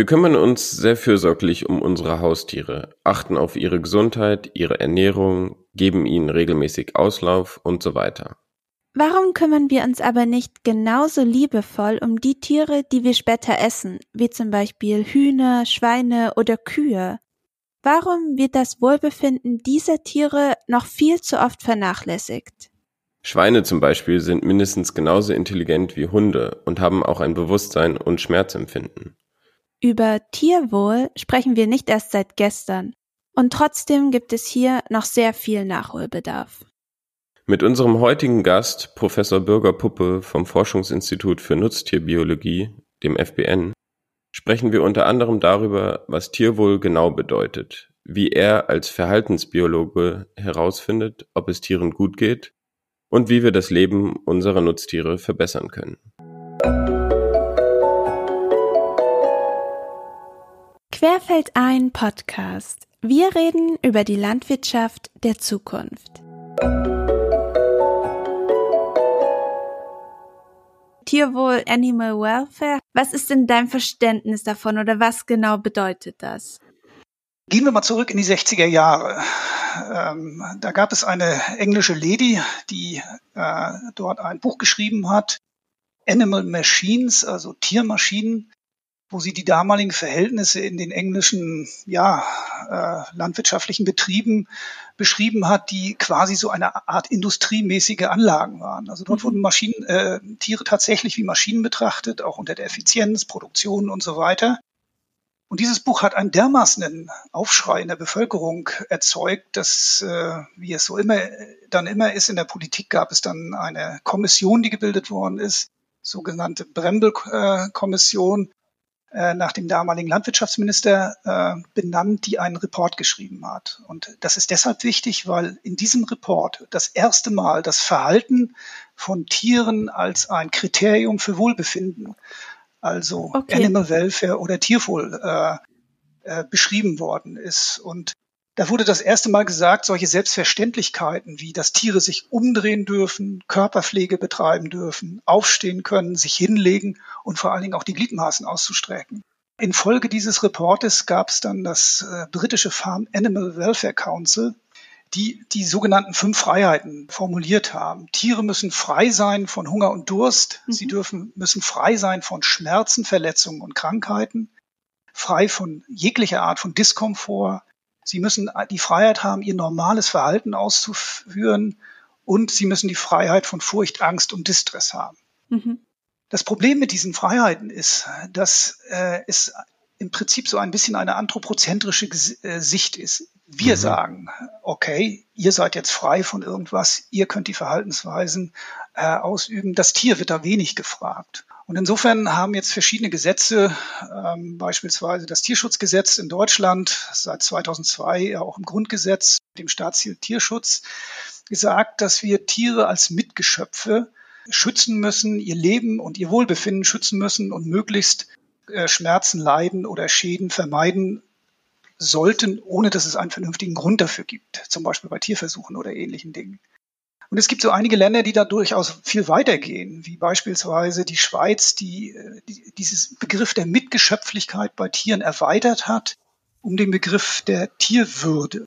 Wir kümmern uns sehr fürsorglich um unsere Haustiere, achten auf ihre Gesundheit, ihre Ernährung, geben ihnen regelmäßig Auslauf und so weiter. Warum kümmern wir uns aber nicht genauso liebevoll um die Tiere, die wir später essen, wie zum Beispiel Hühner, Schweine oder Kühe? Warum wird das Wohlbefinden dieser Tiere noch viel zu oft vernachlässigt? Schweine zum Beispiel sind mindestens genauso intelligent wie Hunde und haben auch ein Bewusstsein und Schmerzempfinden. Über Tierwohl sprechen wir nicht erst seit gestern. Und trotzdem gibt es hier noch sehr viel Nachholbedarf. Mit unserem heutigen Gast, Professor Bürger Puppe vom Forschungsinstitut für Nutztierbiologie, dem FBN, sprechen wir unter anderem darüber, was Tierwohl genau bedeutet, wie er als Verhaltensbiologe herausfindet, ob es Tieren gut geht und wie wir das Leben unserer Nutztiere verbessern können. Querfeld ein Podcast. Wir reden über die Landwirtschaft der Zukunft. Tierwohl, Animal Welfare. Was ist denn dein Verständnis davon oder was genau bedeutet das? Gehen wir mal zurück in die 60er Jahre. Ähm, da gab es eine englische Lady, die äh, dort ein Buch geschrieben hat, Animal Machines, also Tiermaschinen, wo sie die damaligen Verhältnisse in den englischen ja, äh, landwirtschaftlichen Betrieben beschrieben hat, die quasi so eine Art industriemäßige Anlagen waren. Also dort mhm. wurden Maschinen, äh, Tiere tatsächlich wie Maschinen betrachtet, auch unter der Effizienz, Produktion und so weiter. Und dieses Buch hat einen dermaßenen Aufschrei in der Bevölkerung erzeugt, dass, äh, wie es so immer dann immer ist in der Politik, gab es dann eine Kommission, die gebildet worden ist, sogenannte Brembel-Kommission, äh, nach dem damaligen Landwirtschaftsminister äh, benannt, die einen Report geschrieben hat. Und das ist deshalb wichtig, weil in diesem Report das erste Mal das Verhalten von Tieren als ein Kriterium für Wohlbefinden, also okay. Animal Welfare oder Tierwohl, äh, äh, beschrieben worden ist. Und da wurde das erste Mal gesagt, solche Selbstverständlichkeiten wie, dass Tiere sich umdrehen dürfen, Körperpflege betreiben dürfen, aufstehen können, sich hinlegen und vor allen Dingen auch die Gliedmaßen auszustrecken. Infolge dieses Reportes gab es dann das äh, britische Farm Animal Welfare Council, die die sogenannten fünf Freiheiten formuliert haben. Tiere müssen frei sein von Hunger und Durst. Mhm. Sie dürfen, müssen frei sein von Schmerzen, Verletzungen und Krankheiten, frei von jeglicher Art von Diskomfort, Sie müssen die Freiheit haben, ihr normales Verhalten auszuführen und sie müssen die Freiheit von Furcht, Angst und Distress haben. Mhm. Das Problem mit diesen Freiheiten ist, dass äh, es im Prinzip so ein bisschen eine anthropozentrische äh, Sicht ist. Wir mhm. sagen, okay, ihr seid jetzt frei von irgendwas, ihr könnt die Verhaltensweisen äh, ausüben. Das Tier wird da wenig gefragt. Und insofern haben jetzt verschiedene Gesetze, ähm, beispielsweise das Tierschutzgesetz in Deutschland seit 2002 ja auch im Grundgesetz, dem Staatsziel Tierschutz, gesagt, dass wir Tiere als Mitgeschöpfe schützen müssen, ihr Leben und ihr Wohlbefinden schützen müssen und möglichst äh, Schmerzen, Leiden oder Schäden vermeiden sollten, ohne dass es einen vernünftigen Grund dafür gibt, zum Beispiel bei Tierversuchen oder ähnlichen Dingen. Und es gibt so einige Länder, die da durchaus viel weitergehen, wie beispielsweise die Schweiz, die, die dieses Begriff der Mitgeschöpflichkeit bei Tieren erweitert hat, um den Begriff der Tierwürde.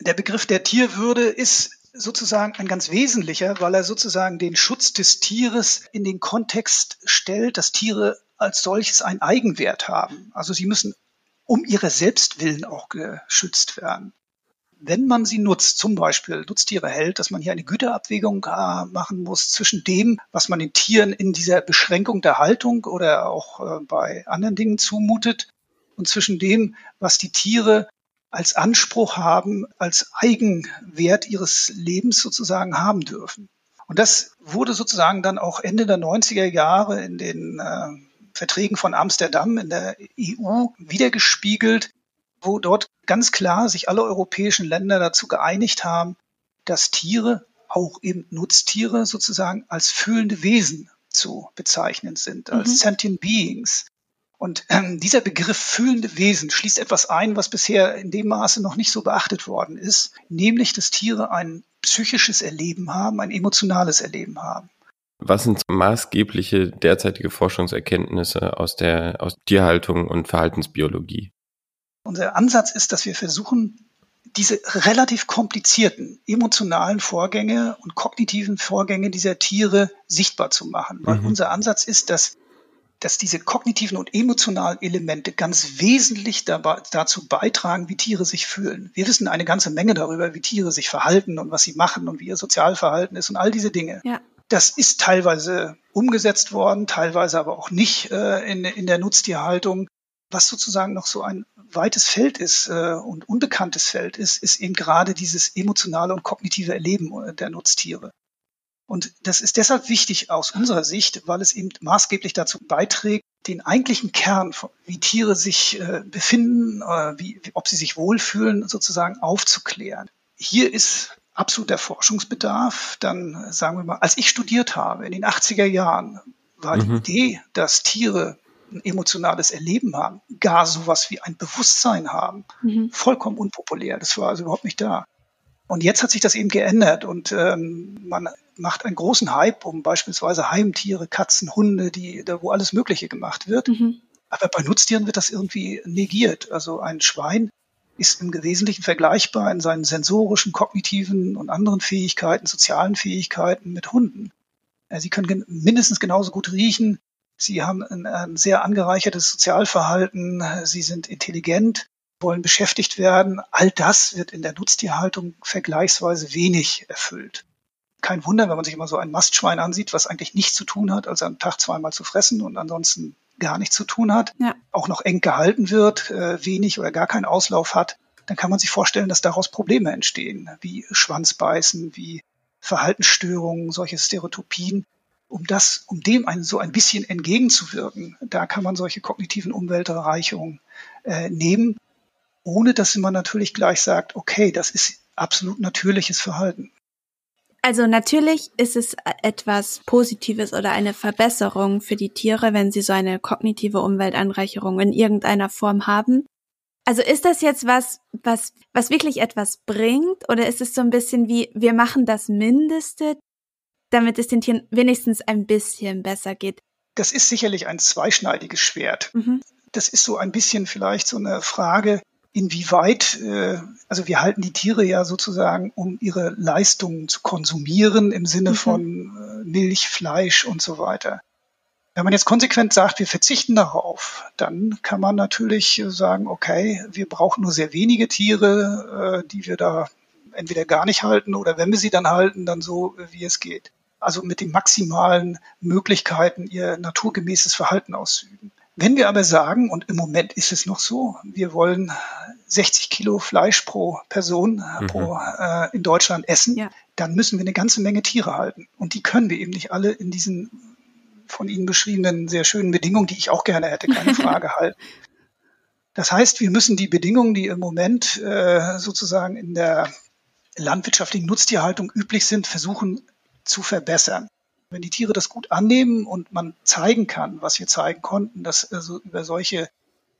Der Begriff der Tierwürde ist sozusagen ein ganz wesentlicher, weil er sozusagen den Schutz des Tieres in den Kontext stellt, dass Tiere als solches einen Eigenwert haben. Also sie müssen um ihre Selbstwillen auch geschützt werden wenn man sie nutzt, zum Beispiel Nutztiere hält, dass man hier eine Güterabwägung äh, machen muss zwischen dem, was man den Tieren in dieser Beschränkung der Haltung oder auch äh, bei anderen Dingen zumutet und zwischen dem, was die Tiere als Anspruch haben, als Eigenwert ihres Lebens sozusagen haben dürfen. Und das wurde sozusagen dann auch Ende der 90er Jahre in den äh, Verträgen von Amsterdam in der EU wiedergespiegelt, wo dort ganz klar sich alle europäischen Länder dazu geeinigt haben, dass Tiere, auch eben Nutztiere sozusagen als fühlende Wesen zu bezeichnen sind, als mhm. sentient beings. Und ähm, dieser Begriff fühlende Wesen schließt etwas ein, was bisher in dem Maße noch nicht so beachtet worden ist, nämlich dass Tiere ein psychisches Erleben haben, ein emotionales Erleben haben. Was sind maßgebliche derzeitige Forschungserkenntnisse aus der aus Tierhaltung und Verhaltensbiologie? Unser Ansatz ist, dass wir versuchen, diese relativ komplizierten emotionalen Vorgänge und kognitiven Vorgänge dieser Tiere sichtbar zu machen. Weil mhm. unser Ansatz ist, dass, dass diese kognitiven und emotionalen Elemente ganz wesentlich dabei, dazu beitragen, wie Tiere sich fühlen. Wir wissen eine ganze Menge darüber, wie Tiere sich verhalten und was sie machen und wie ihr Sozialverhalten ist und all diese Dinge. Ja. Das ist teilweise umgesetzt worden, teilweise aber auch nicht äh, in, in der Nutztierhaltung. Was sozusagen noch so ein weites Feld ist äh, und unbekanntes Feld ist, ist eben gerade dieses emotionale und kognitive Erleben äh, der Nutztiere. Und das ist deshalb wichtig aus unserer Sicht, weil es eben maßgeblich dazu beiträgt, den eigentlichen Kern, wie Tiere sich äh, befinden, äh, wie, ob sie sich wohlfühlen, sozusagen aufzuklären. Hier ist absoluter Forschungsbedarf. Dann sagen wir mal, als ich studiert habe in den 80er Jahren, war mhm. die Idee, dass Tiere ein emotionales Erleben haben, gar sowas wie ein Bewusstsein haben, mhm. vollkommen unpopulär. Das war also überhaupt nicht da. Und jetzt hat sich das eben geändert und ähm, man macht einen großen Hype um beispielsweise Heimtiere, Katzen, Hunde, die, da wo alles Mögliche gemacht wird. Mhm. Aber bei Nutztieren wird das irgendwie negiert. Also ein Schwein ist im Wesentlichen vergleichbar in seinen sensorischen, kognitiven und anderen Fähigkeiten, sozialen Fähigkeiten mit Hunden. Sie können mindestens genauso gut riechen, Sie haben ein, ein sehr angereichertes Sozialverhalten, sie sind intelligent, wollen beschäftigt werden. All das wird in der Nutztierhaltung vergleichsweise wenig erfüllt. Kein Wunder, wenn man sich immer so ein Mastschwein ansieht, was eigentlich nichts zu tun hat, als am Tag zweimal zu fressen und ansonsten gar nichts zu tun hat, ja. auch noch eng gehalten wird, äh, wenig oder gar keinen Auslauf hat, dann kann man sich vorstellen, dass daraus Probleme entstehen, wie Schwanzbeißen, wie Verhaltensstörungen, solche Stereotypien um das, um dem ein, so ein bisschen entgegenzuwirken, da kann man solche kognitiven Umwelterreichungen äh, nehmen, ohne dass man natürlich gleich sagt, okay, das ist absolut natürliches Verhalten. Also natürlich ist es etwas Positives oder eine Verbesserung für die Tiere, wenn sie so eine kognitive Umweltanreicherung in irgendeiner Form haben. Also ist das jetzt was, was, was wirklich etwas bringt oder ist es so ein bisschen wie, wir machen das Mindeste, damit es den Tieren wenigstens ein bisschen besser geht. Das ist sicherlich ein zweischneidiges Schwert. Mhm. Das ist so ein bisschen vielleicht so eine Frage, inwieweit, äh, also wir halten die Tiere ja sozusagen, um ihre Leistungen zu konsumieren im Sinne mhm. von äh, Milch, Fleisch und so weiter. Wenn man jetzt konsequent sagt, wir verzichten darauf, dann kann man natürlich sagen, okay, wir brauchen nur sehr wenige Tiere, äh, die wir da entweder gar nicht halten oder wenn wir sie dann halten, dann so, wie es geht also mit den maximalen Möglichkeiten ihr naturgemäßes Verhalten ausüben. Wenn wir aber sagen, und im Moment ist es noch so, wir wollen 60 Kilo Fleisch pro Person mhm. pro, äh, in Deutschland essen, ja. dann müssen wir eine ganze Menge Tiere halten. Und die können wir eben nicht alle in diesen von Ihnen beschriebenen sehr schönen Bedingungen, die ich auch gerne hätte, keine Frage halten. Das heißt, wir müssen die Bedingungen, die im Moment äh, sozusagen in der landwirtschaftlichen Nutztierhaltung üblich sind, versuchen zu verbessern. Wenn die Tiere das gut annehmen und man zeigen kann, was wir zeigen konnten, dass also über solche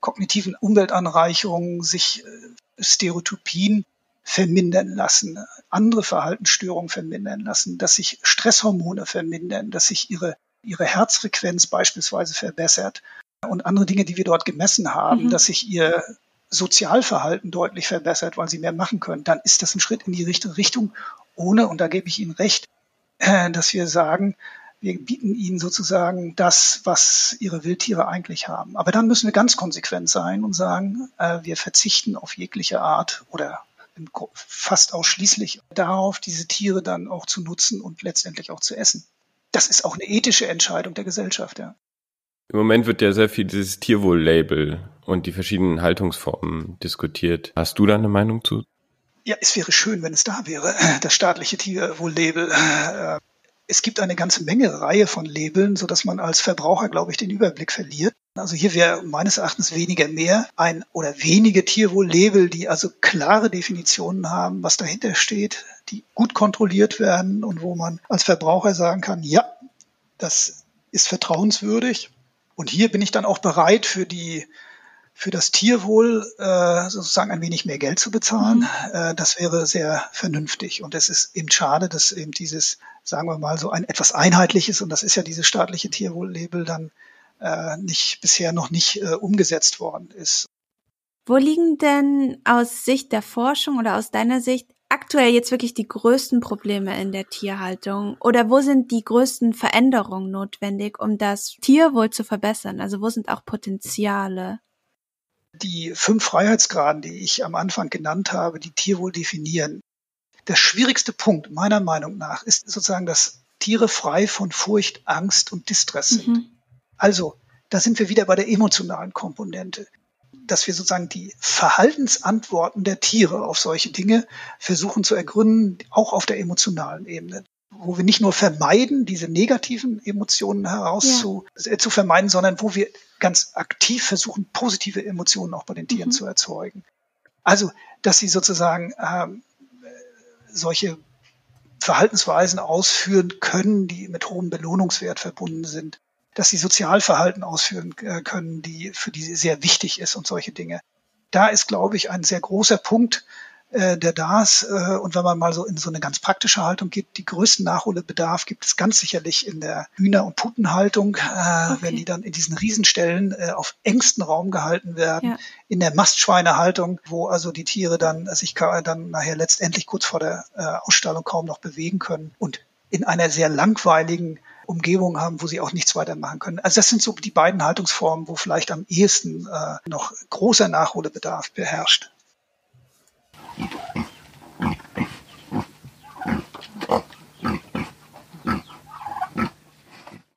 kognitiven Umweltanreicherungen sich äh, Stereotypien vermindern lassen, andere Verhaltensstörungen vermindern lassen, dass sich Stresshormone vermindern, dass sich ihre, ihre Herzfrequenz beispielsweise verbessert und andere Dinge, die wir dort gemessen haben, mhm. dass sich ihr Sozialverhalten deutlich verbessert, weil sie mehr machen können, dann ist das ein Schritt in die richtige Richtung, ohne, und da gebe ich Ihnen recht, äh, dass wir sagen, wir bieten ihnen sozusagen das, was ihre Wildtiere eigentlich haben. Aber dann müssen wir ganz konsequent sein und sagen, äh, wir verzichten auf jegliche Art oder fast ausschließlich darauf, diese Tiere dann auch zu nutzen und letztendlich auch zu essen. Das ist auch eine ethische Entscheidung der Gesellschaft, ja. Im Moment wird ja sehr viel dieses Tierwohl-Label und die verschiedenen Haltungsformen diskutiert. Hast du da eine Meinung zu? Ja, es wäre schön, wenn es da wäre, das staatliche Tierwohl-Label. Äh, es gibt eine ganze Menge Reihe von Labeln, so dass man als Verbraucher, glaube ich, den Überblick verliert. Also hier wäre meines Erachtens weniger mehr ein oder wenige Tierwohl-Label, die also klare Definitionen haben, was dahinter steht, die gut kontrolliert werden und wo man als Verbraucher sagen kann, ja, das ist vertrauenswürdig. Und hier bin ich dann auch bereit für die für das Tierwohl äh, sozusagen ein wenig mehr Geld zu bezahlen. Mhm. Äh, das wäre sehr vernünftig. Und es ist eben schade, dass eben dieses, sagen wir mal, so ein etwas einheitliches, und das ist ja dieses staatliche Tierwohl-Label, dann äh, nicht bisher noch nicht äh, umgesetzt worden ist. Wo liegen denn aus Sicht der Forschung oder aus deiner Sicht aktuell jetzt wirklich die größten Probleme in der Tierhaltung? Oder wo sind die größten Veränderungen notwendig, um das Tierwohl zu verbessern? Also wo sind auch Potenziale? Die fünf Freiheitsgraden, die ich am Anfang genannt habe, die Tierwohl definieren. Der schwierigste Punkt meiner Meinung nach ist sozusagen, dass Tiere frei von Furcht, Angst und Distress sind. Mhm. Also, da sind wir wieder bei der emotionalen Komponente dass wir sozusagen die Verhaltensantworten der Tiere auf solche Dinge versuchen zu ergründen, auch auf der emotionalen Ebene wo wir nicht nur vermeiden, diese negativen Emotionen heraus zu, äh, zu vermeiden, sondern wo wir ganz aktiv versuchen, positive Emotionen auch bei den Tieren mhm. zu erzeugen. Also, dass sie sozusagen ähm, solche Verhaltensweisen ausführen können, die mit hohem Belohnungswert verbunden sind dass sie Sozialverhalten ausführen äh, können, die für die sehr wichtig ist und solche Dinge. Da ist, glaube ich, ein sehr großer Punkt, äh, der da ist. Äh, und wenn man mal so in so eine ganz praktische Haltung geht, die größten Nachholbedarf gibt es ganz sicherlich in der Hühner- und Putenhaltung, okay. wenn die dann in diesen Riesenstellen auf engstem Raum gehalten werden. Ja. In der Mastschweinehaltung, wo also die Tiere dann sich dann nachher letztendlich kurz vor der Ausstallung kaum noch bewegen können. Und in einer sehr langweiligen Umgebung haben, wo sie auch nichts weiter machen können. Also das sind so die beiden Haltungsformen, wo vielleicht am ehesten äh, noch großer Nachholbedarf beherrscht.